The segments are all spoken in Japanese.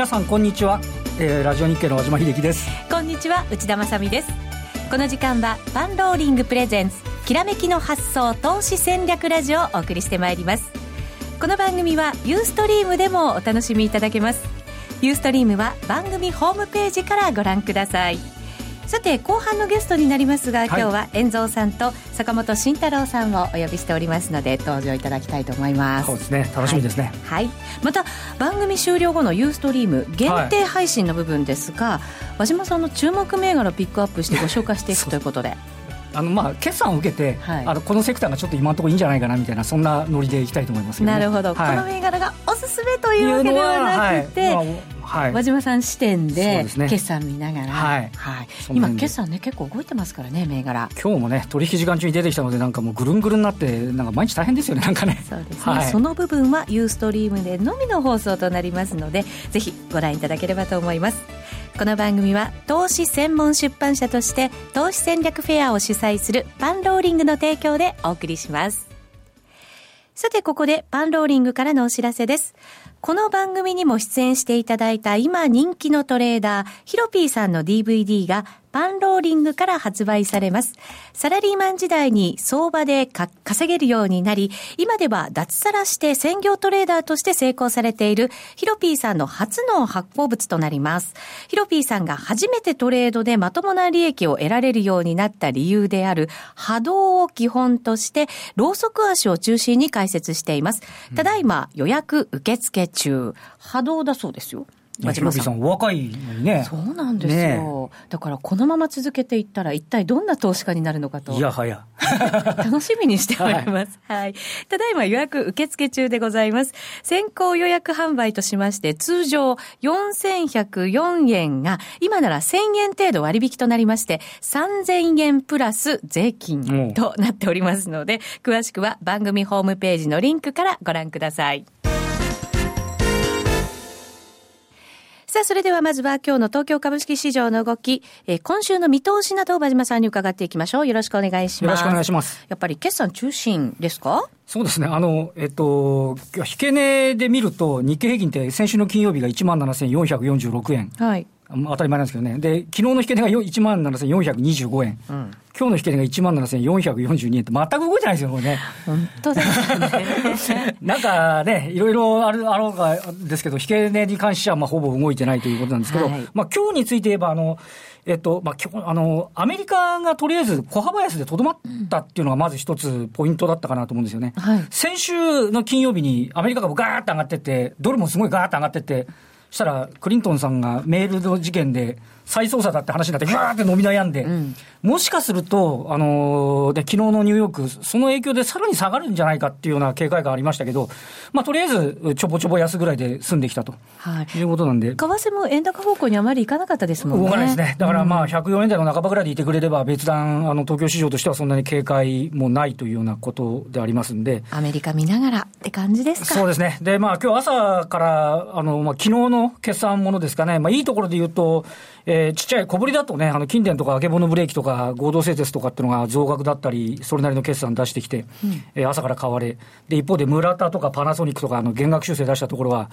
皆さんこんにちは、えー、ラジオ日経の和島秀樹です。こんにちは内田まさです。この時間はパンローリングプレゼンツきらめきの発想投資戦略ラジオをお送りしてまいります。この番組はユーストリームでもお楽しみいただけます。ユーストリームは番組ホームページからご覧ください。さて後半のゲストになりますが、はい、今日は遠蔵さんと坂本慎太郎さんをお呼びしておりますので登場いただきたいと思います。そうですね。楽しみですね、はい、はい、また番組終了後のユーストリーム限定配信の部分ですが、はい、和島さんの注目銘柄をピックアップしてご紹介していくということで。あのまあ決算を受けて、はい、あのこのセクターがちょっと今のところいいんじゃないかなみたいなそんなノリでいきたいと思います、ね、なるほど、はい、この銘柄がおすすめというわけではなくて、はい、和島さん視点で決算見ながら、はい。はい、今決算ね結構動いてますからね銘柄。今日もね取引時間中に出てきたのでなんかもうぐるんぐるになってなんか毎日大変ですよねなんかね。そうですね、はい、その部分はユーストリームでのみの放送となりますのでぜひご覧いただければと思います。この番組は投資専門出版社として投資戦略フェアを主催するパンローリングの提供でお送りします。さて、ここでパンローリングからのお知らせです。この番組にも出演していただいた今人気のトレーダー、ヒロピーさんの DVD がパンローリングから発売されます。サラリーマン時代に相場で稼げるようになり、今では脱サラして専業トレーダーとして成功されているヒロピーさんの初の発行物となります。ヒロピーさんが初めてトレードでまともな利益を得られるようになった理由である波動を基本として、ローソク足を中心に解説しています。ただいま予約受付中、波動だそうですよ。和島さん、お若いのにね。そうなんですよ、ね。だから、このまま続けていったら、一体どんな投資家になるのかと。いやはや。楽しみにしております。はい、はい。ただいま予約受付中でございます。先行予約販売としまして、通常4104円が、今なら1000円程度割引となりまして、3000円プラス税金となっておりますので、詳しくは番組ホームページのリンクからご覧ください。さあ、それではまずは今日の東京株式市場の動き、えー、今週の見通しなどを馬島さんに伺っていきましょう。よろしくお願いします。よろしくお願いします。やっぱり決算中心ですか？そうですね。あの、えっと、引け値で見ると、日経平均って先週の金曜日が17,446円。はい。当たり前なんですけどね。で、昨日の引け値が1万7425円。うん、今日の引け値が1万7442円って全く動いてないですよ、これね。本当ですね。なんかね、いろいろある、あろうかですけど、引け値に関してはまあほぼ動いてないということなんですけど、はい、まあ今日について言えば、あの、えっと、まあ、今日、あの、アメリカがとりあえず小幅安でとどまったっていうのがまず一つポイントだったかなと思うんですよね。はい、先週の金曜日にアメリカ株ガーッと上がってって、ドルもすごいガーッと上がってって、したら、クリントンさんがメールの事件で、再捜査だって話になって、ぐーって伸び悩んで、うん、もしかすると、あのー、で、昨日のニューヨーク、その影響でさらに下がるんじゃないかっていうような警戒がありましたけど、まあ、とりあえず、ちょぼちょぼ安ぐらいで済んできたと、はい、いうことなんで。為替も円高方向にあまりいかなかったですもんね。動かないですね。だからまあ、104円台の半ばぐらいでいてくれれば、別段、あの、東京市場としてはそんなに警戒もないというようなことでありますんで。アメリカ見ながらって感じですかそうですね。で、まあ、今日朝から、あの、まあ、昨日の決算ものですかね、まあ、いいところで言うと、えー、ちっちゃい小ぶりだとね、あの、近電とかあけぼのブレーキとか合同製鉄とかっていうのが増額だったり、それなりの決算出してきて、うん、えー、朝から買われ。で、一方で村田とかパナソニックとか、あの、減額修正出したところは、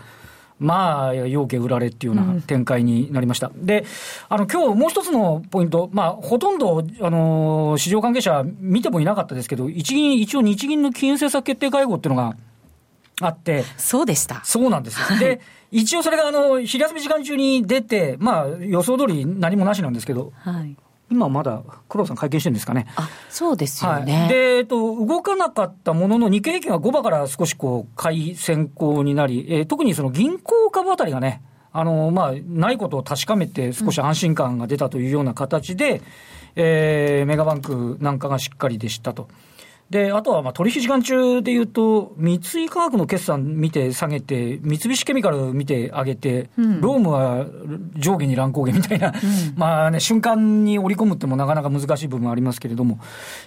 まあ、要件売られっていうような展開になりました。うん、で、あの、今日もう一つのポイント、まあ、ほとんど、あの、市場関係者見てもいなかったですけど、一銀、一応日銀の金融政策決定会合っていうのがあって。そうでした。そうなんですよ。で、一応それがあの昼休み時間中に出て、まあ、予想通り何もなしなんですけど、はい、今まだ黒田さん会見してるんですかね。あ、そうですよね。はい、で、えっと、動かなかったものの、日経平均は5場から少しこう、買い先行になり、えー、特にその銀行株あたりがね、あの、まあ、ないことを確かめて少し安心感が出たというような形で、うん、えー、メガバンクなんかがしっかりでしたと。で、あとはまあ取引時間中で言うと、三井化学の決算見て下げて、三菱ケミカル見て上げて、うん、ロームは上下に乱高下みたいな、うん、まあね、瞬間に織り込むってもなかなか難しい部分ありますけれども、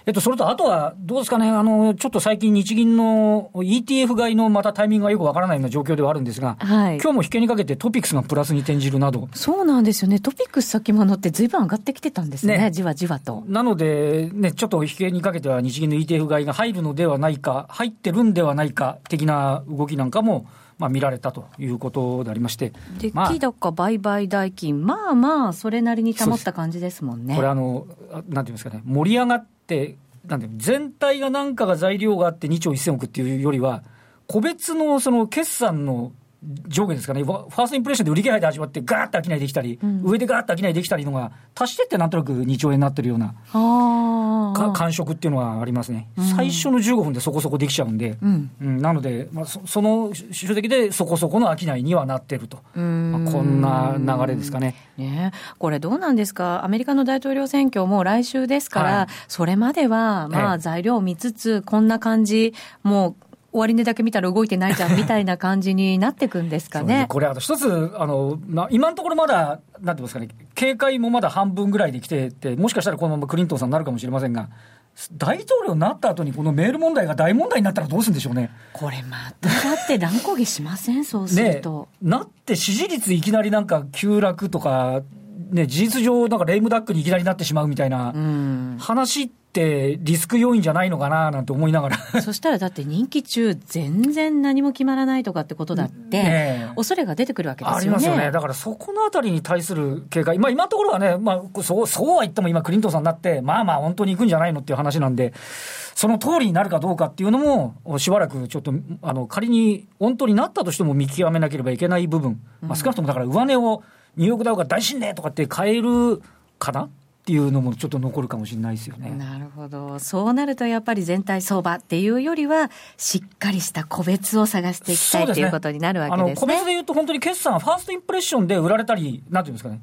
えっと、それとあとはどうですかね、あの、ちょっと最近日銀の ETF 買いのまたタイミングがよくわからないような状況ではあるんですが、はい、今日も引けにかけてトピックスがプラスに転じるなど。そうなんですよね。トピックス先物ってずいぶん上がってきてたんですね、ねじわじわと。なので、ね、ちょっと引けにかけては日銀の ETF が入るのではないか、入ってるんではないか的な動きなんかも、まあ、見られたということでありまして、出来高、売買代金、まあまあ、それなりに保った感じですもんね。これあの、なんていうんですかね、盛り上がって、なんて全体がなんかが材料があって2兆1000億っていうよりは、個別のその決算の上下ですかね、ファーストインプレッションで売り気配で始まって、ガーッと商いできたり、うん、上でガーッと商いできたりのが、足してってなんとなく2兆円になってるような感触っていうのはありますね、うん、最初の15分でそこそこできちゃうんで、うん、うん、なので、まあそ、その主的でそこそこの商いにはなってると、まあ、こんな流れですかね。ね。これ、どうなんですか、アメリカの大統領選挙も来週ですから、はい、それまではまあ材料を見つつ、こんな感じ、もう終値だけ見たら動いてないじゃんみたいな感じになっていくんですかね。これ、あと一つ、あの、今のところまだ、なんていうんですかね、警戒もまだ半分ぐらいできてて、もしかしたらこのままクリントンさんになるかもしれませんが、大統領になった後にこのメール問題が大問題になったらどうするんでしょうね。これまただって乱高下しません、そうすると。ね、なって支持率いきなりなんか急落とか、ね、事実上、なんかレイムダックにいきなりなってしまうみたいな話ってリスク要因じゃないのかななんて思いながら そしたらだって任期中、全然何も決まらないとかってことだって、ね、恐れが出てくるわけですよね。ありますよね。だからそこのあたりに対する警戒、まあ今のところはね、まあそう、そうは言っても今クリントンさんになって、まあまあ本当に行くんじゃないのっていう話なんで、その通りになるかどうかっていうのも、しばらくちょっと、あの、仮に本当になったとしても見極めなければいけない部分、まあ少なくともだから上値をニューヨークダウが大震礼とかって変えるかなっていうのもちょっと残るかもしれないですよね。なるほど。そうなるとやっぱり全体相場っていうよりは、しっかりした個別を探していきたい、ということになるわけですね。個別で言うと本当に決算、ファーストインプレッションで売られたり、なんていうんですかね、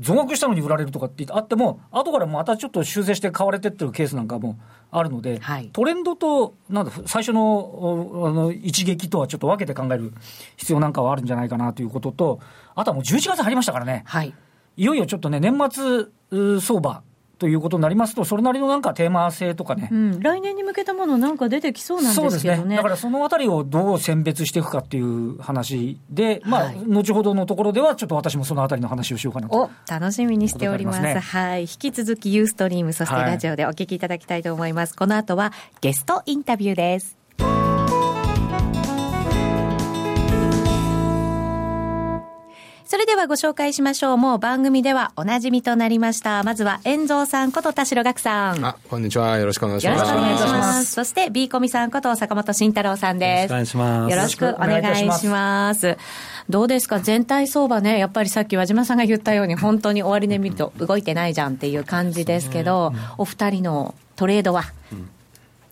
増額したのに売られるとかってあっても、後からまたちょっと修正して買われてってるケースなんかもあるので、はい、トレンドと、なんだ、最初のあの一撃とはちょっと分けて考える必要なんかはあるんじゃないかなということと、あとはもう11月入りましたからね。はいいよいよちょっとね、年末相場ということになりますと、それなりのなんかテーマ性とかね、うん、来年に向けたもの、なんか出てきそうなんですけどね、ねだからそのあたりをどう選別していくかっていう話で、まあ、はい、後ほどのところでは、ちょっと私もそのあたりの話をしようかなと。楽しみにしております。ますね、はい。引き続きユーストリーム、そしてラジオでお聞きいただきたいと思います。はい、この後はゲストインタビューです。それではご紹介しましょう。もう番組ではおなじみとなりました。まずは、遠蔵さんこと田代岳さん。あ、こんにちは。よろしくお願いします。よろしくお願いします。そして、B コミさんこと坂本慎太郎さんです。よろしくお願いします。よろしくお願いします。どうですか？全体相場ね、やっぱりさっき和島さんが言ったように、本当に終値見ると動いてないじゃんっていう感じですけど、お二人のトレードは、うん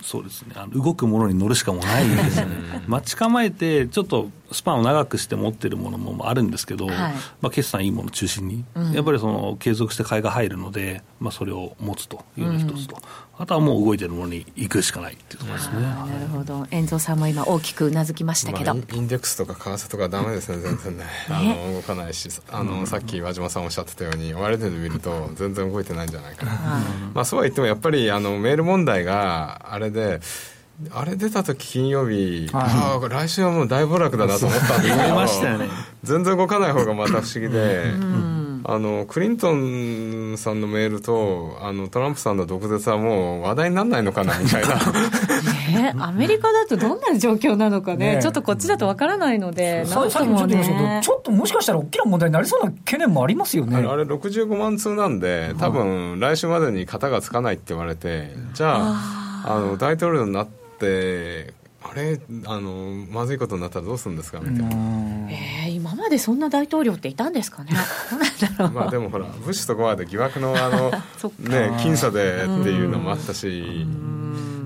そうですねあの動くものに乗るしかもないんですね 待ち構えてちょっとスパンを長くして持ってるものもあるんですけど、はい、まあ、決算いいもの中心に、うん、やっぱりその継続して買いが入るので、まあ、それを持つというのが一つと、うん、あとはもう動いてるものに行くしかないっていうところですね。なるほど。遠藤さんも今大きくうなずきましたけど、まあ、インデックスとか為替とかだめですね全然ね。あの動かないし。あの、さっき和島さんおっしゃってたように終値で見ると全然動いてないんじゃないかな、まあ、そうは言ってもやっぱりあのメール問題があれであれ出た時金曜日、はい、あ来週はもう大暴落だなと思ったんですけど。ましたよ、ね、全然動かない方がまた不思議で、うん、あのクリントンさんのメールとあのトランプさんの毒舌はもう話題にならないのかなみたいな。ね、アメリカだとどんな状況なのかね、ねちょっとこっちだとわからないので、さっきもちょっと言いましたけど、ちょっともしかしたら大きな問題になりそうな懸念もありますよね。あれあれ65万通なんで、多分来週までに型がつかないって言われて、じゃあ、あの大統領になって、ってあれあのまずいことになったらどうするんですか？みたいな、えー、今までそんな大統領っていたんですかね？まあでもほらブッシュとコアで疑惑のあの ね僅差でっていうのもあったし。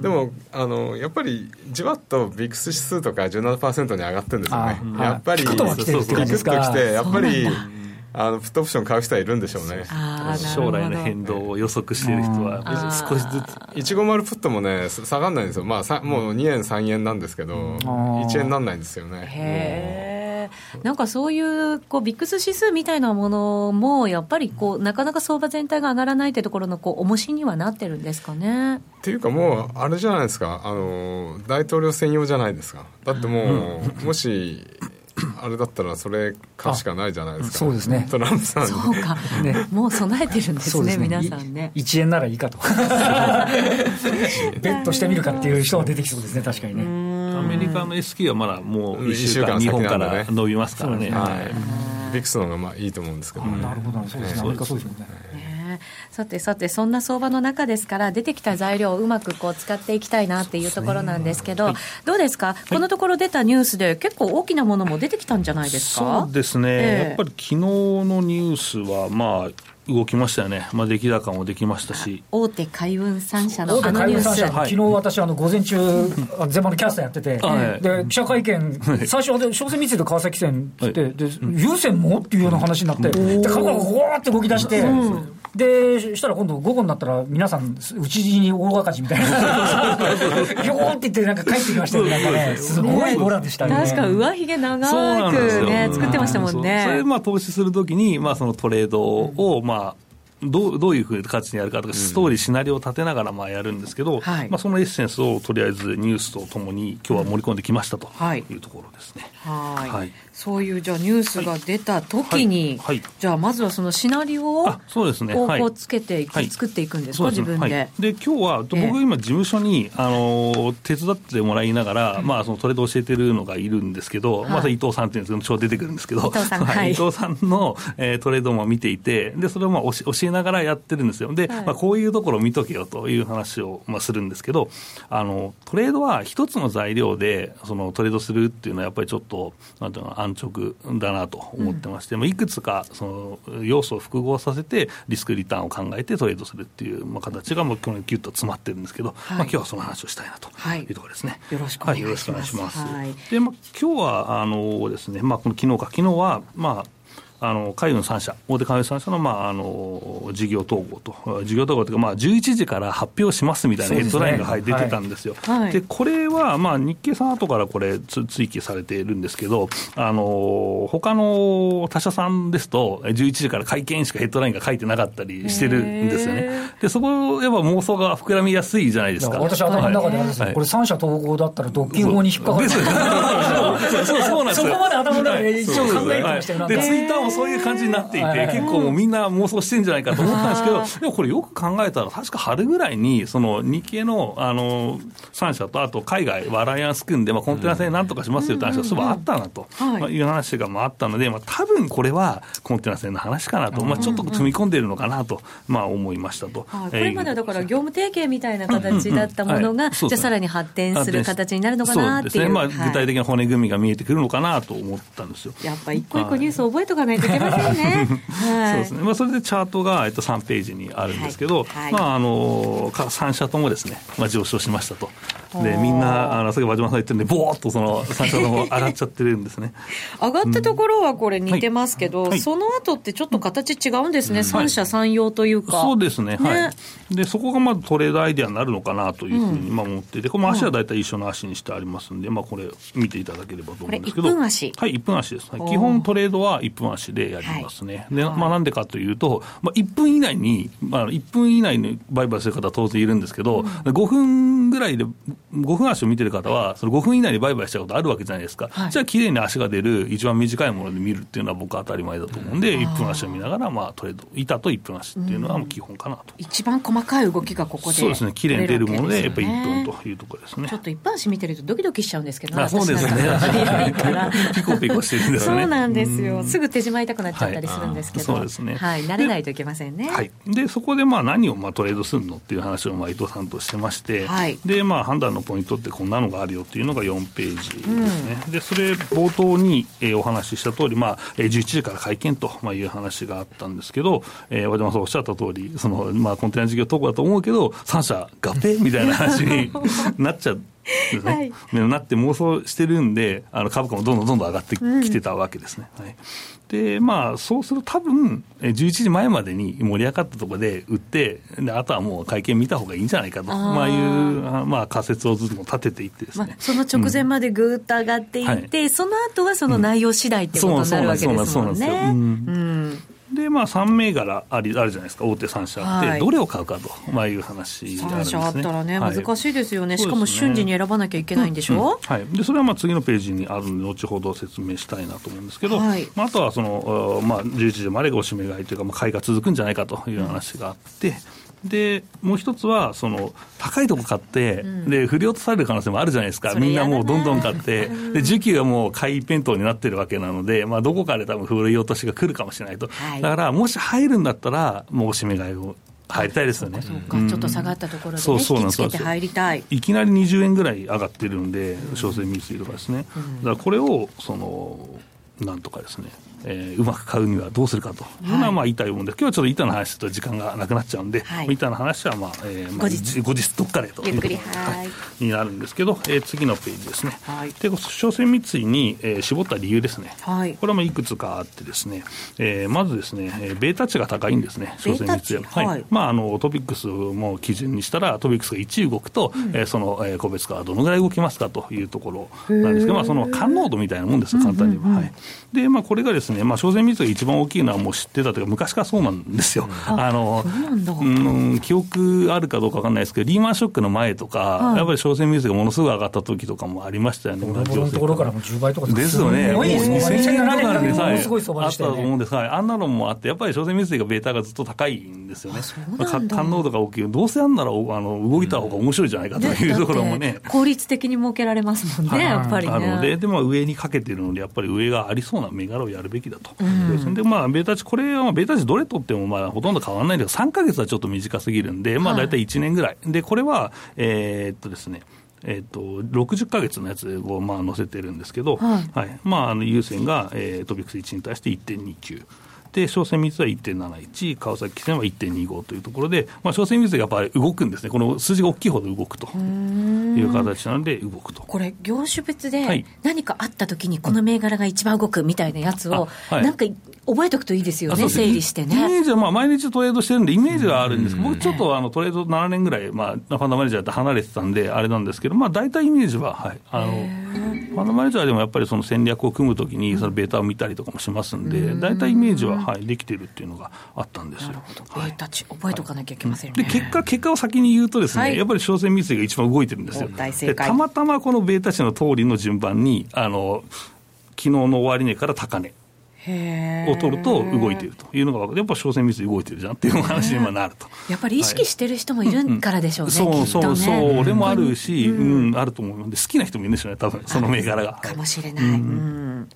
でもあのやっぱりじわっとビックス指数とか17%に上がってるんですよね。やっぱりピクッときてやっぱりあのプットオプション買う人はいるんでしょうね。将来の変動を予測している人は少しずつ150プットもね下がらないんですよ。まあもう2円3円なんですけど1円になんないんですよね。へえなんかそういうこうビックス指数みたいなものもやっぱりこうなかなか相場全体が上がらないってところのこう重しにはなってるんですかね。っていうかもうあれじゃないですか。あの大統領専用じゃないですか。だってもう、もしあれだったらそれかしかないじゃないですか。そうですね。トランプさんそうか、ね。もう備えてるんですね、ね。皆さんね。1円ならいいかと。ベットしてみるかっていう人が出てきそうですね確かにね。アメリカの S q はまだもう1一週間、日本から伸びますからね。ははい。いビックスの方がまあいいと思うんですけどね。なるほど。そうですね。アメリカそうですよねねさてさて、そんな相場の中ですから、出てきた材料をうまくこう使っていきたいなっていうところなんですけど、どうですか、このところ出たニュースで、結構大きなものも出てきたんじゃないですか？そうですね、ええ。やっぱり昨日のニュースは、まあ、動きましたよね、まあ、出来高もできましたし、大手海運3社の大手海運三社、。はい。昨日私、あの午前中、あゼマのキャスターやってて、はい。で記者会見、最初は商船三井と川崎線って言って、で優先もっていうような話になって、で株価がごーって動き出して、でしたら今度、午後になったら、皆さん、うちに大赤字みたいな、ひょーって言って、なんか帰ってきましたよね、なんかね、すごいボラでしたね。確か上髭長くね、作ってましたもんそう。それ。まあ投資するときに、まあ、そのトレードを、まあ、どうどういうふうに価値にやるかとか、ストーリー、シナリオを立てながらまあやるんですけど、はい。まあ、そのエッセンスをとりあえずニュースとともに、今日は盛り込んできましたとはいいうところですね。はい。はいそういうじゃあニュースが出た時に、はい。はい。じゃあまずはそのシナリオをあそうですね。はい。こうこうつけていき、はい。作っていくんですか、自分で。はい、で今日は、僕、え。え今、事務所に、あの手伝ってもらいながら、まあ、そのトレード教えてるのがいるんですけど、はい。まあ、伊藤さんっていうんですけど、ちょうど出てくるんですけど、伊藤さんはい。伊藤さんの、えートレードも見ていて、でそれをまあ教教えながらやってるんですよ。で、はい。まあ、こういうところを見とけよという話を、まあ、するんですけど、あのトレードは一つの材料でそのトレードするっていうのは、やっぱりちょっと、なんていうの、安直だなと思ってまして、まあいくつかその要素を複合させて、リスクリターンを考えてトレードするっていう、まあ、形がもうこのギュッと詰まってるんですけど、はい。まあ今日はその話をしたいなとはい。いうところですね。よろしくお願いします。はい、よろしくお願いします。はい。で、まあ今日はあのですね、まあこの昨日か昨日はまああの海運3社、大手海運3社の,、まあ、あの事業統合と、事業統合というか、まあ、11時から発表しますみたいなヘッドラインが、はい、出てたんですよ。はい。でこれは、まあ、日経さん後からこれつ、追記されているんですけど、あの他の他社さんですと、11時から会見しかヘッドラインが書いてなかったりしてるんですよへね。でそこ、やっぱ妄想が膨らみやすいじゃないですか。私、頭の中であれですよ、はい。これ、三者統合だったら、独禁法に引っかかる。そうそうそう。なんですよ。そこまで頭の中で一応考えてましたよ、なんか。で、ツイッターもそういう感じになっていて、はい。結構もうみんな妄想してんじゃないかと思ったんですけど、でもこれよく考えたら、確か春ぐらいに、その日系のあの3社と、あと海外、アライアンス組んで、まあ、コンテナ船なんとかしますよって話がそういあったなと、はい。まあいう話がまああったので、まあ多分これはコンテナ船の話かなと、まあ、ちょっと積み込んでいるのかなと、まあ、思いましたと。はい。これまではだから業務提携みたいな形だったものが、じゃあさらに発展する形になるのかなっていう。そうですね、まあ、はい。具体的な骨組みが見えてくるのかなと思ったんですよ。やっぱ一個一個ニュース覚えとかないといけませんね。はい。そうですね、まあ、それでチャートが、えっと、3ページにあるんですけど、はいはいまあ、あのか3社ともですね、まあ、上昇しましたと、でみんな、あのさっき和島さん言ってるんで、ぼーっとその3社とも上がっちゃってるんですね。上がったところはこれ似てますけど、はいはいその後ってちょっと形違うんですね。三者三様というか。そうですね、ねはい、でそこがまずトレードアイデアになるのかなというふうにまあ思っていて、この足は大体一緒の足にしてありますんで、まあ、これ、見ていただければと思うんですけど、これ一分足はい、1分足です、はい基本、トレードは1分足でやりますね、でまあ、なんでかというと、まあ、1分以内に、まあ、1分以内に売買する方は当然いるんですけど、5分ぐらいで、5分足を見てる方は、その5分以内に売買したことあるわけじゃないですか、はいじゃあ、綺麗に足が出る、一番短いもので見るっていうのは、僕は当たり前だと思うんで、1分足を見ながら、まあ、トレード、板と1分足っていうのはもう基本かなと。一番細かい動きがここで。そうですね、綺麗に出るもので、やっぱり1分と。というところですねちょ。っと一般紙見てるとドキドキしちゃうんですけど、あそうですね。ピコピコしてるんですね。そうなんですよ。すぐ手締まいたくなっちゃったりするんですけど。はいそうですねはい。慣れないといけませんね。はい、でそこでまあ何をまあトレードするのっていう話をまあ伊藤さんとしてまして、はいでまあ、判断のポイントってこんなのがあるよっていうのが4ページですね、でそれ冒頭に、えーお話しした通り、まあえー11時から会見とまあいう話があったんですけど、えー和島さんおっしゃった通りそのまあコンテナ事業投稿だと思うけど3社合併みたいな話になっちゃう。ですねはい。ね。なって妄想してるんで、あの株価もどんどんどんどん上がってきてたわけですね。はい、で、まあ、そうすると多分、え11時前までに盛り上がったところで売って、であとはもう会見見た方がいいんじゃないかと、まあいう、あまあ仮説をずっと立てていってですね。まあ、その直前までぐーっと上がっていって、その後はその内容次第ってことになるわけですもんね。そうです。そうなんです。そうなんですよ。うんで、まあ、3銘柄ありあるじゃないですか、大手3社あって、はい、どれを買うかと、まあ、いう話であね、3社あったらね、難しいですよね、しかも瞬時に選ばなきゃいけないんでしょ、うんうん、はい、でそれはまあ次のページにあるので、後ほど説明したいなと思うんですけど、はい、まあ、あとはその、まあ、11時までがおしめ買いというか、まあ、買いが続くんじゃないかという話があって。でもう一つはその高いとこ買って、うん、で振り落とされる可能性もあるじゃないですか、みんなもうどんどん買って、で需給がもう買い一辺倒になってるわけなので、まあ、どこかで多分振り落としが来るかもしれないと、はい、だからもし入るんだったら、もうおしめ買いを入りたいですよね。そうか、ちょっと下がったところで、ね、そうそうなんです。入りたい。いきなり20円ぐらい上がってるんで、商船三井とかですね。だからこれを、その、なんとかですね、えー、うまく買うにはどうするかと。い。うのはまあ言いたいもんで、今日はちょっと板の話すると時間がなくなっちゃうんで、はい、板の話はまあ、えー、まあ、後日。後日どっかでと。いうことはい、になるんですけど、えー、次のページですね、はい、で商船三井に、えー、絞った理由ですね、はい、これはまあいくつかあってですね、えー、まずですね、えー、ベータ値が高いんですね、商船三井は。はい。まあ、あのトピックスも基準にしたら、トピックスが1動くと、うん、えー、その、えー、個別化はどのぐらい動きますかというところなんですけど、まあ、その感濃度みたいなもんです簡単には。はい、で、まあ、これがですね、まあ、商船三井一番大きいのはもう知ってたというか、昔からそうなんですよ。うん、あのうん記憶あるかどうか分かんないですけど、リーマンショックの前とか、はい、やっぱり商船水がものすごい上がった時とかもありましたよね、のところからも10倍とかですよね、もう2000円とかでさえあったと思うんです、はい、あんなのもあって、やっぱり商船水がベータがずっと高いんですよね、感能度が大きい、どうせあんならあの動いた方が面白いじゃないかというところもね、効率的に設けられますもんね、やっぱりね。あのででも上にかけてるので、やっぱり上がありそうな銘柄をやるべきだと。うん、でまあ、ベータ値、これはベータ値どれとってもまあほとんど変わらないんですけど、3か月はちょっと短すぎるんで、まあ、大体1年ぐらい、でこれは、えー、っとですね、えーと、60か月のやつをまあ載せてるんですけど、はい。はい。まあ、あの優先が、えー、トピックス1に対して1.29。で、商船密は1.71、川崎汽船は1.25というところで、まあ、商船密やっぱり動くんですね、この数字が大きいほど動くという形なので、動くと。これ、業種別で何かあったときに、この銘柄が一番動くみたいなやつを、はい、なんか覚えておくといいですよね、整理してね。イメージは、まあ、毎日トレードしてるんで、イメージはあるんですけど、僕、ちょっとあのトレード7年ぐらい、まあ、ファンダマネージャーって離れてたんで、あれなんですけど、まあ、大体イメージは、はい、あのファンダマネージャーでもやっぱりその戦略を組むときに、そのベータを見たりとかもしますんで、大体イメージは、はい、できてるっていうのがあったんですよ。なるほど、ベータ値、覚えておかなきゃいけませんね。で結果、結果を先に言うとですね、はい、やっぱり商船三井が一番動いてるんですよ。でたまたまこのベータ値の通りの順番に、あの昨日の終値から高値。を取ると動いているというのが分かる、やっぱ商船三井動いてるじゃんっていう話に今なると。やっぱり意識してる人もいるからでしょうね、はい。うん。うん、そうそうそう、俺もあるし、うん、あると思う。ので、好きな人もいるんでしょうね、多分その銘柄が。かもしれない。うん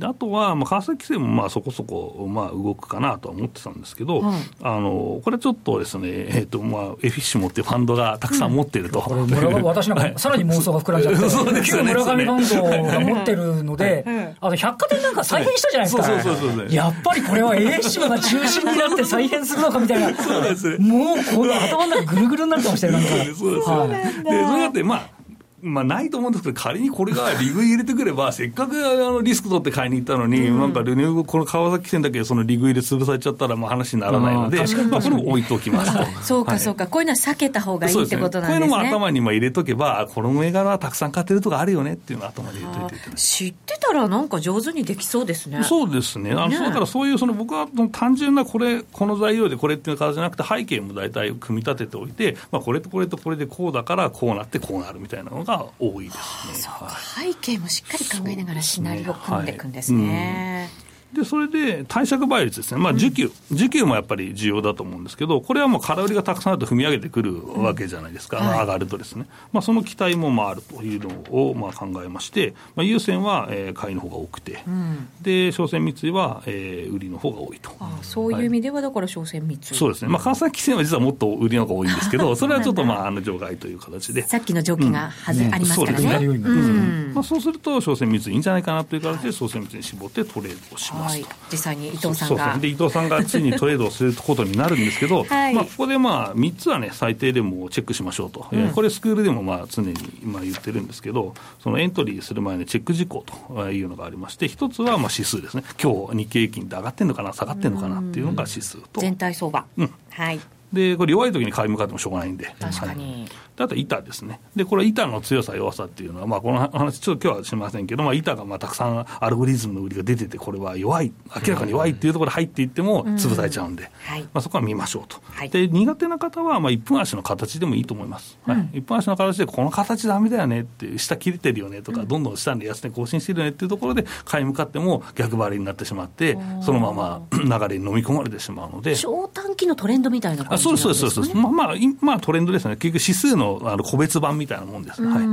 であとは、まあ、川崎線もまあそこそこ、まあ、動くかなとは思ってたんですけど、はい、あのこれちょっとですね、えーとまあ、エフィッシュモっていうファンドがたくさん持ってると、うん、私なんか、さらに妄想が膨らんじゃって、そうですね、村上ファンドが持ってるので、あの百貨店なんか再編したじゃないですか、やっぱりこれはエフィッシュが中心になって再編するのかみたいな、そうですもうこの頭の中ぐるぐるになってましたよ、なんか。そうです、はい、でそうやってまあまあ、ないと思うんですけど、仮にこれがリグ入れてくれば、せっかくあのリスク取って買いに行ったのに、うん、なんかルネこの川崎線だけそのリグ入れ潰されちゃったら、まあ話にならないので、まあ、これも置いておきますと。そうか、そうか、こういうのは避けた方がいいってことなんですね。こういうのも頭にまあ入れとけば、この銘柄はたくさん買ってるとかあるよねっていうのを頭に入れといて知ってたら、なんか上手にできそうですね。そうですね。あの、ね、だからそういう、その僕は単純なこれ、この材料でこれっていう形じゃなくて、背景も大体組み立てておいて、まあ、これとこれとこれでこうだから、こうなってこうなるみたいなのが多いです。そうか、背景もしっかり考えながらシナリオを組んでいくんですね。で、それで貸借倍率ですね、まあ、需給、需給もやっぱり重要だと思うんですけど、これはもう空売りがたくさんあると踏み上げてくるわけじゃないですか、うんはい、上がるとですね、まあ、その期待もまああるというのをまあ考えまして、まあ、優先はえ買いの方が多くて、うん、で商船三井はえ売りの方が多いと。あそういう意味では、だから商船三井、はい、そうですね、まあ、川崎汽船は実はもっと売りの方が多いんですけど、それはちょっとまああの除外という形で。さっきの条件がはず、うん、ありますからね。そうですね、まあ、そうすると、商船三井いいんじゃないかなという形で、商船三井に絞ってトレードをしますと。はい、実際に伊藤さんが。で伊藤さんがついにトレードをすることになるんですけど、はい、まあ、ここでまあ3つはね、最低でもチェックしましょうと、うん、これ、スクールでもまあ常にまあ言ってるんですけど、そのエントリーする前のチェック事項というのがありまして、一つはまあ指数ですね、今日日経平均って上がってるのかな、下がってるのかなっていうのが指数と。全体相場、うん、はいで、これ弱い時に買い向かってもしょうがないんで。確かに。あと板ですね。で、これ板の強さ、弱さっていうのは、まあ、この話、ちょっと今日はしませんけど、まあ、板がまあたくさんアルゴリズムの売りが出てて、これは弱い、明らかに弱いっていうところで入っていっても潰されちゃうんで、はい、まあ、そこは見ましょうと。はい、で、苦手な方は、まあ、1分足の形でもいいと思います。はい。1分足の形で、この形だめだよねって、下切れてるよねとか、どんどん下で安値更新してるよねっていうところで、買い向かっても逆張りになってしまって、そのまま 流れに飲み込まれてしまうので。超短期のトレンドみたいな感じですね。あそうです、そうです。まあ、まあ、まあ、トレンドですね。結局指数のあの個別版みたいなもんですね。はい。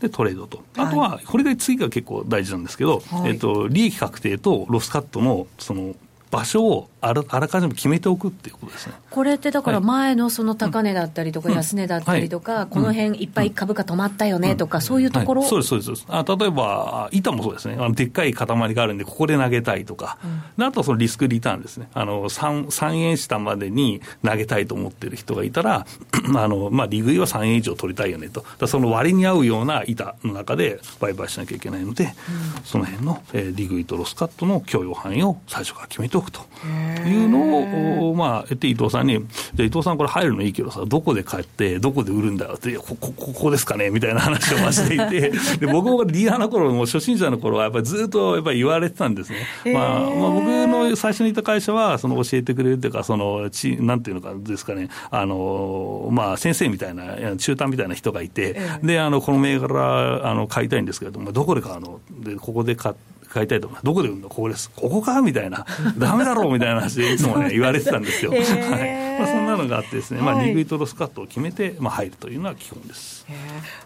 でトレードと、あとは、これで次が結構大事なんですけど、はい、えっと、利益確定とロスカットのその場所をあらあらかじめ決めておくっていうことですね。これってだから前のその高値だったりとか安値だったりとか、この辺いっぱい株価止まったよねとか、そういうところ、そうですそうです。あ例えば板もそうですね。あのでっかい塊があるんでここで投げたいとか、うん、あとそのリスクリターンですね。あの 3, 3円下までに投げたいと思ってる人がいたら あの、まあ、利食いは3円以上取りたいよねと。その割に合うような板の中で売買しなきゃいけないので、うん、その辺の、えー、利食いとロスカットの許容範囲を最初から決めておくと。いうのを、まあ、言って伊藤さんに、じゃ伊藤さん、これ入るのいいけどさ、どこで買って、どこで売るんだよって、ここここですかねみたいな話をしていて、で僕もディーラーの頃も初心者の頃は、やっぱりずっとやっぱり言われてたんですね。まあ、まあ、僕の最初にいた会社は、その教えてくれるっていうか、そのちなんていうのかですかね、あのまあ、先生みたいな、中途みたいな人がいて、であのこの銘柄あの買いたいんですけれども、どこで買うの？で、ここで買って。買いたいと思います。どこで売るの？ここです。ここか？みたいな。ダメだろう？みたいな話でいつもね、言われてたんですよ。はい。まあ、そんなのがあってですね、まあ、リグイトロスカットを決めて、まあ、入るというのは基本です。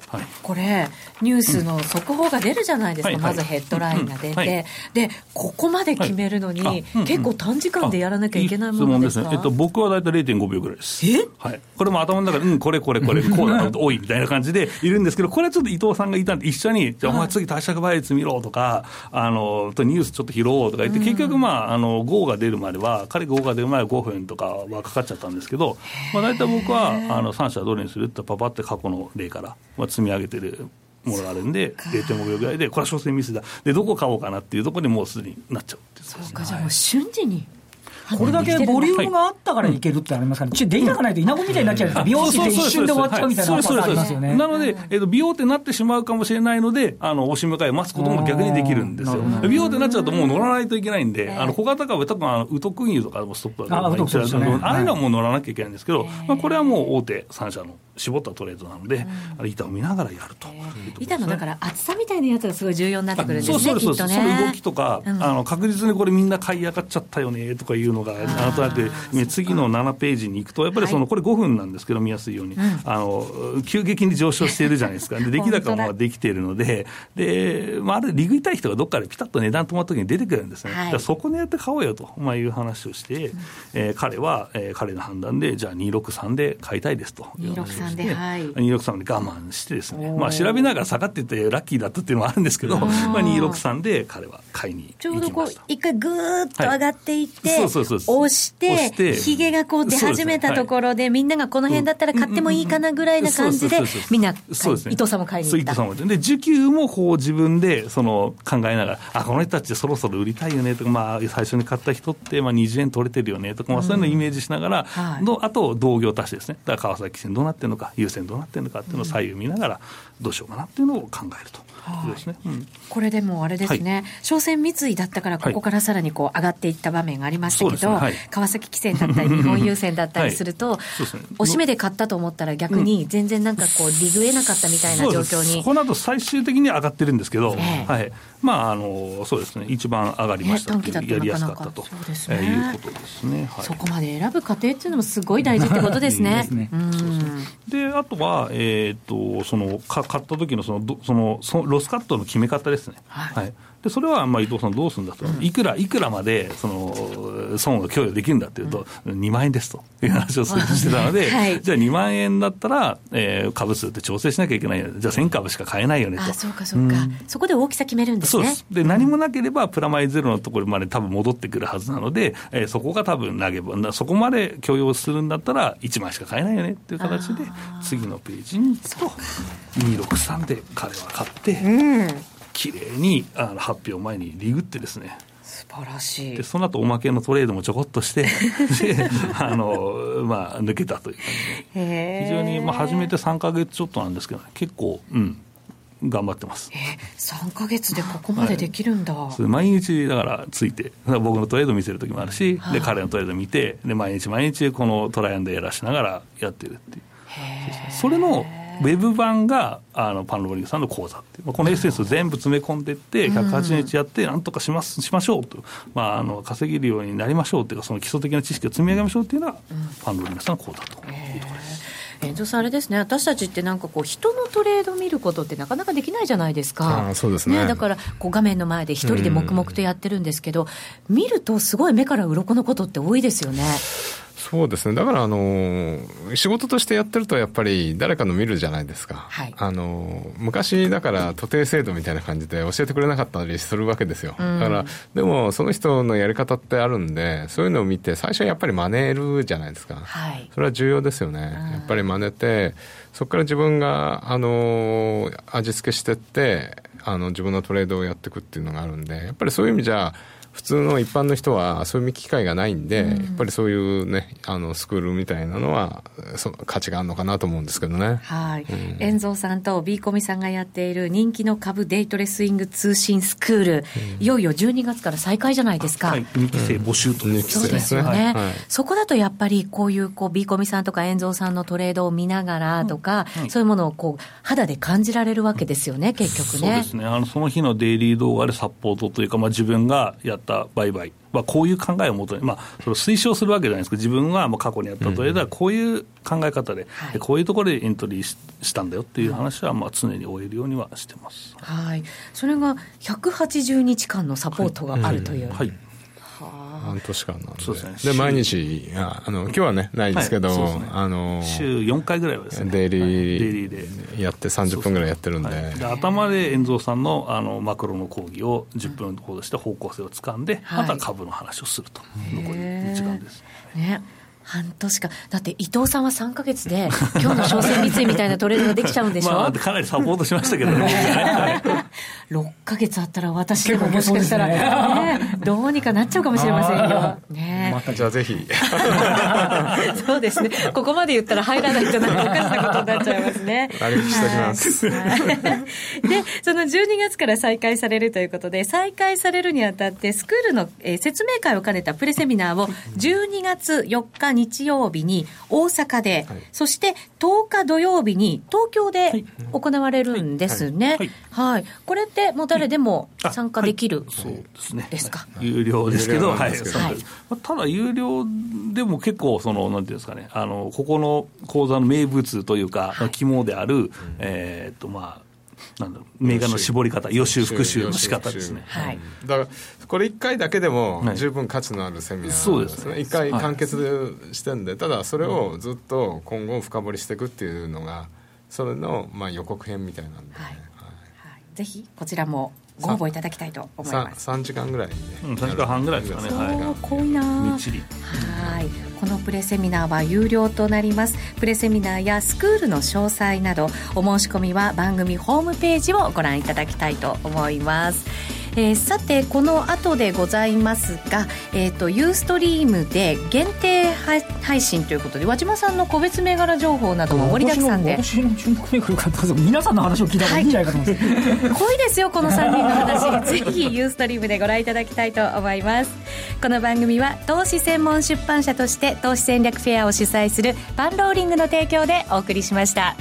はい、これ、ニュースの速報が出るじゃないですか、うん、まずヘッドラインが出て、はい、で、ここまで決めるのに、はい、結構短時間でやらなきゃいけないものですか、ね、えっと、僕は大体0.5秒ぐらいです。え？はい。これも頭の中で、うん、これこれこれ、こうだなと多いみたいな感じでいるんですけど、これはちょっと伊藤さんがいたんで、一緒に、じゃあ、お前次、貸借倍率見ろとか、あの、とニュースちょっと拾おうとか言って、結局、まあ、あの、GO が出るまでは、彼 GO が出る前は5分とかはかかっちゃったんですけど、まあ、大体僕は、あの、3社どれにするってパパって過去の例から、まあ、積み上げてるものがあるんで、0.5秒ぐらいで、これは所詮ミスだ、でどこ買おうかなっていうところにもうすでになっちゃう。っていう、そうか、じゃあもう瞬時に。これだけボリュームがあったからいけるってありますから、ね、データがないと稲子みたいになっちゃう美容師で一瞬で終わっちゃうみたいなパターンありますよね。なので、えー、と美容ってなってしまうかもしれないので、あの、おし迎えを待つことも逆にできるんですよ。美容ってなっちゃうともう乗らないといけないんで、あの、小型株、多分あの、ウトク運輸とかでもストップだと思うんですけど、ああいうのはもう乗らなきゃいけないんですけど、まあ、これはもう大手3社の絞ったトレードなので、うん、板を見ながらやると、ね、板のだから厚さみたいなやつがすごい重要になってくるんですね、そうそうそう、ね、その動きとか、うん、あの確実にこれ、みんな買い上がっちゃったよねとかいうのが、なんとなく、次の7ページに行くと、やっぱりその、これ5分なんですけど、見やすいように、あの急激に上昇しているじゃないですか、で出来高もできているので、でまあ、ある利食いたい人がどっかでピタッと値段止まった時に出てくるんですね、はい、そこにやって買おうよと、まあ、いう話をして、うん、えー、彼は、えー、彼の判断で、じゃあ263で買いたいですという話をして。はい。263で我慢してですね、まあ、調べながら下がっててラッキーだったっていうのもあるんですけど、まあ、263で彼は買いにちょうどこう、一回ぐーっと上がっていって、押して、ひげがこう出始めたところで、みんながこの辺だったら買ってもいいかなぐらいな感じで、みんな、伊藤さんも買いに行った。伊藤さんもで、需給もこう自分でその考えながら、あ、この人たちそろそろ売りたいよねとか、まあ、最初に買った人って、まあ、20円取れてるよねとか、まあ、そういうのをイメージしながら、はい、あと同業足してですね、だから川崎線どうなってるのか、優先どうなってるのかっていうのを左右見ながら、どうしようかなっていうのを考えると。ですね、うん、これでもあれですね、はい、商船三井だったから、ここからさらにこう上がっていった場面がありましたけど、川崎汽船だったり、日本郵船だったりすると、ね、おしめで買ったと思ったら、逆に全然なんかこう、利食えなかったみたいな状況に。この後最終的に上がってるんですけど、えー、はい、まあ、あのそうですね、一番上がりました。とやりやすかったと、いうことですね、はい、そこまで選ぶ過程っていうのもすごい大事ってことですね。であとは、えーと、そのか買った時のそのそのそのロスカットの決め方ですね。はい、はいでそれはまあ伊藤さん、どうするんだと、いくらいくらまでその損を供与できるんだっていうと、2万円ですと。いう話をしてたので、はい、じゃあ2万円だったら、えー、株数って調整しなきゃいけない。よね、じゃあ1000株しか買えないよねと。あそうかそうか、うん、そこで大きさ決めるんですね。そうです。で何もなければ、プラマイゼロのところまで多分戻ってくるはずなので、えー、そこが多分投げ分、そこまで許容するんだったら、1万しか買えないよねっていう形で、次のページに行くと、263で彼は買って。うん綺麗にあの発表前にリグってですね。素晴らしい。でその後おまけのトレードもちょこっとして であの、まあ、抜けたという感じで。非常に、まあ、始めて3か月ちょっとなんですけど、結構、うん、頑張ってます。え3か月でここまでできるんだ、はい、毎日だからついて僕のトレード見せる時もあるし、で彼のトレード見てで毎日毎日このトライアンドエラーしながらやってるっていう。それのウェブ版があのパンローリングさんの講座っていう、このエッセンスを全部詰め込んでいって、180日やって、なんとかしますしましょうと、まあ、あの稼げるようになりましょうというか、その基礎的な知識を積み上げましょうというのが、パンローリングさんの講座というところです。遠藤さん、あれですね、私たちってなんかこう、人のトレード見ることってなかなかできないじゃないですか、あそうですね、ね、だからこう画面の前で一人で黙々とやってるんですけど、見ると、すごい目から鱗のことって多いですよね。そうですね。だから、あの、仕事としてやってると、やっぱり誰かの見るじゃないですか。はい、あの、昔、だから、徒弟制度みたいな感じで教えてくれなかったりするわけですよ。だから、でも、その人のやり方ってあるんで、そういうのを見て、最初はやっぱり真似るじゃないですか。はい、それは重要ですよね。やっぱり真似て、そこから自分が、あの、味付けしてって、あの、自分のトレードをやっていくっていうのがあるんで、やっぱりそういう意味じゃ、普通の一般の人はそういう機会がないんで、うん、やっぱりそういうね、あの、スクールみたいなのは、その価値があるのかなと思うんですけどね。はい。うん、遠蔵さんと B コミさんがやっている人気の株デイトレスイング通信スクール、うん、いよいよ12月から再開じゃないですか。はい。2期生募集と、ね、そうですよね、はい、そこだとやっぱりこういう、こう、B コミさんとか遠蔵さんのトレードを見ながらとか、はい、そういうものをこう、肌で感じられるわけですよね、結局ね。そうですね。あの、その日のデイリー動画でサポートというか、まあ自分がやった売買。まあ、こういう考えをもとに、まあ、それを推奨するわけじゃないですか、自分はもう過去にやったトレードはこういう考え方で、うん、こういうところでエントリーししたんだよっていう話は、まあ、常に終えるようにはしてます、はい、それが180日間のサポートがあるという。はい、はい半年間なんで。そうですね。で、毎日、あの、今日はね、ないですけど、はいね、あの、週4回ぐらいはですね。デイリー、でやって30分ぐらいやってるんで。はい、で頭で遠蔵さんのあのマクロの講義を10分ほどして方向性をつかんで、はい、あとは株の話をすると。残り時間です。ね。半年か、だって伊藤さんは3か月で、今日の商船三井みたいなトレードができちゃうんでしょ、まあ、かなりサポートしましたけどね、6か月あったら、私でももしかしたら、ね、どうにかなっちゃうかもしれませんよ。ね、またじゃあぜひ。そうですね、ここまで言ったら入らないとなんかおかしなことになっちゃいますね。ありしておきます。で、その12月から再開されるということで、再開されるにあたって、スクールの、えー、説明会を兼ねたプレセミナーを12月4日日曜日に大阪で、はい、そして10日土曜日に東京で行われるんですね。はい。これってもう誰でも参加できる、そうですね。ですか？有料ですけど、はい。ただ有料でも結構そのなんていうんですかね、あのここの講座の名物というか、肝である、えっとまあなんだろう銘柄の絞り方、予習復習の仕方ですね。はい、だからこれ1回だけでも十分価値のあるセミナーですね、はい、1回完結してんで、ただそれをずっと今後深掘りしていくっていうのが、それのまあ予告編みたいなんで、はい、はい、ぜひこちらもご応募いただきたいと思います。3, 時間ぐらい、ね、うん、3時間半ぐらいですかね。はい。濃いなはい。このプレセミナーは有料となります。プレセミナーやスクールの詳細などお申し込みは番組ホームページをご覧いただきたいと思いますえー、さてこの後でございますが、えーと、ユーストリームで限定配信ということで和島さんの個別銘柄情報なども盛りだくさんで。私の注目銘柄皆さんの話を聞いた方がいいんじゃないかと思います、はい、濃いですよこの3人の話。ぜひユーストリームでご覧いただきたいと思います。この番組は投資専門出版社として投資戦略フェアを主催するパンローリングの提供でお送りしました。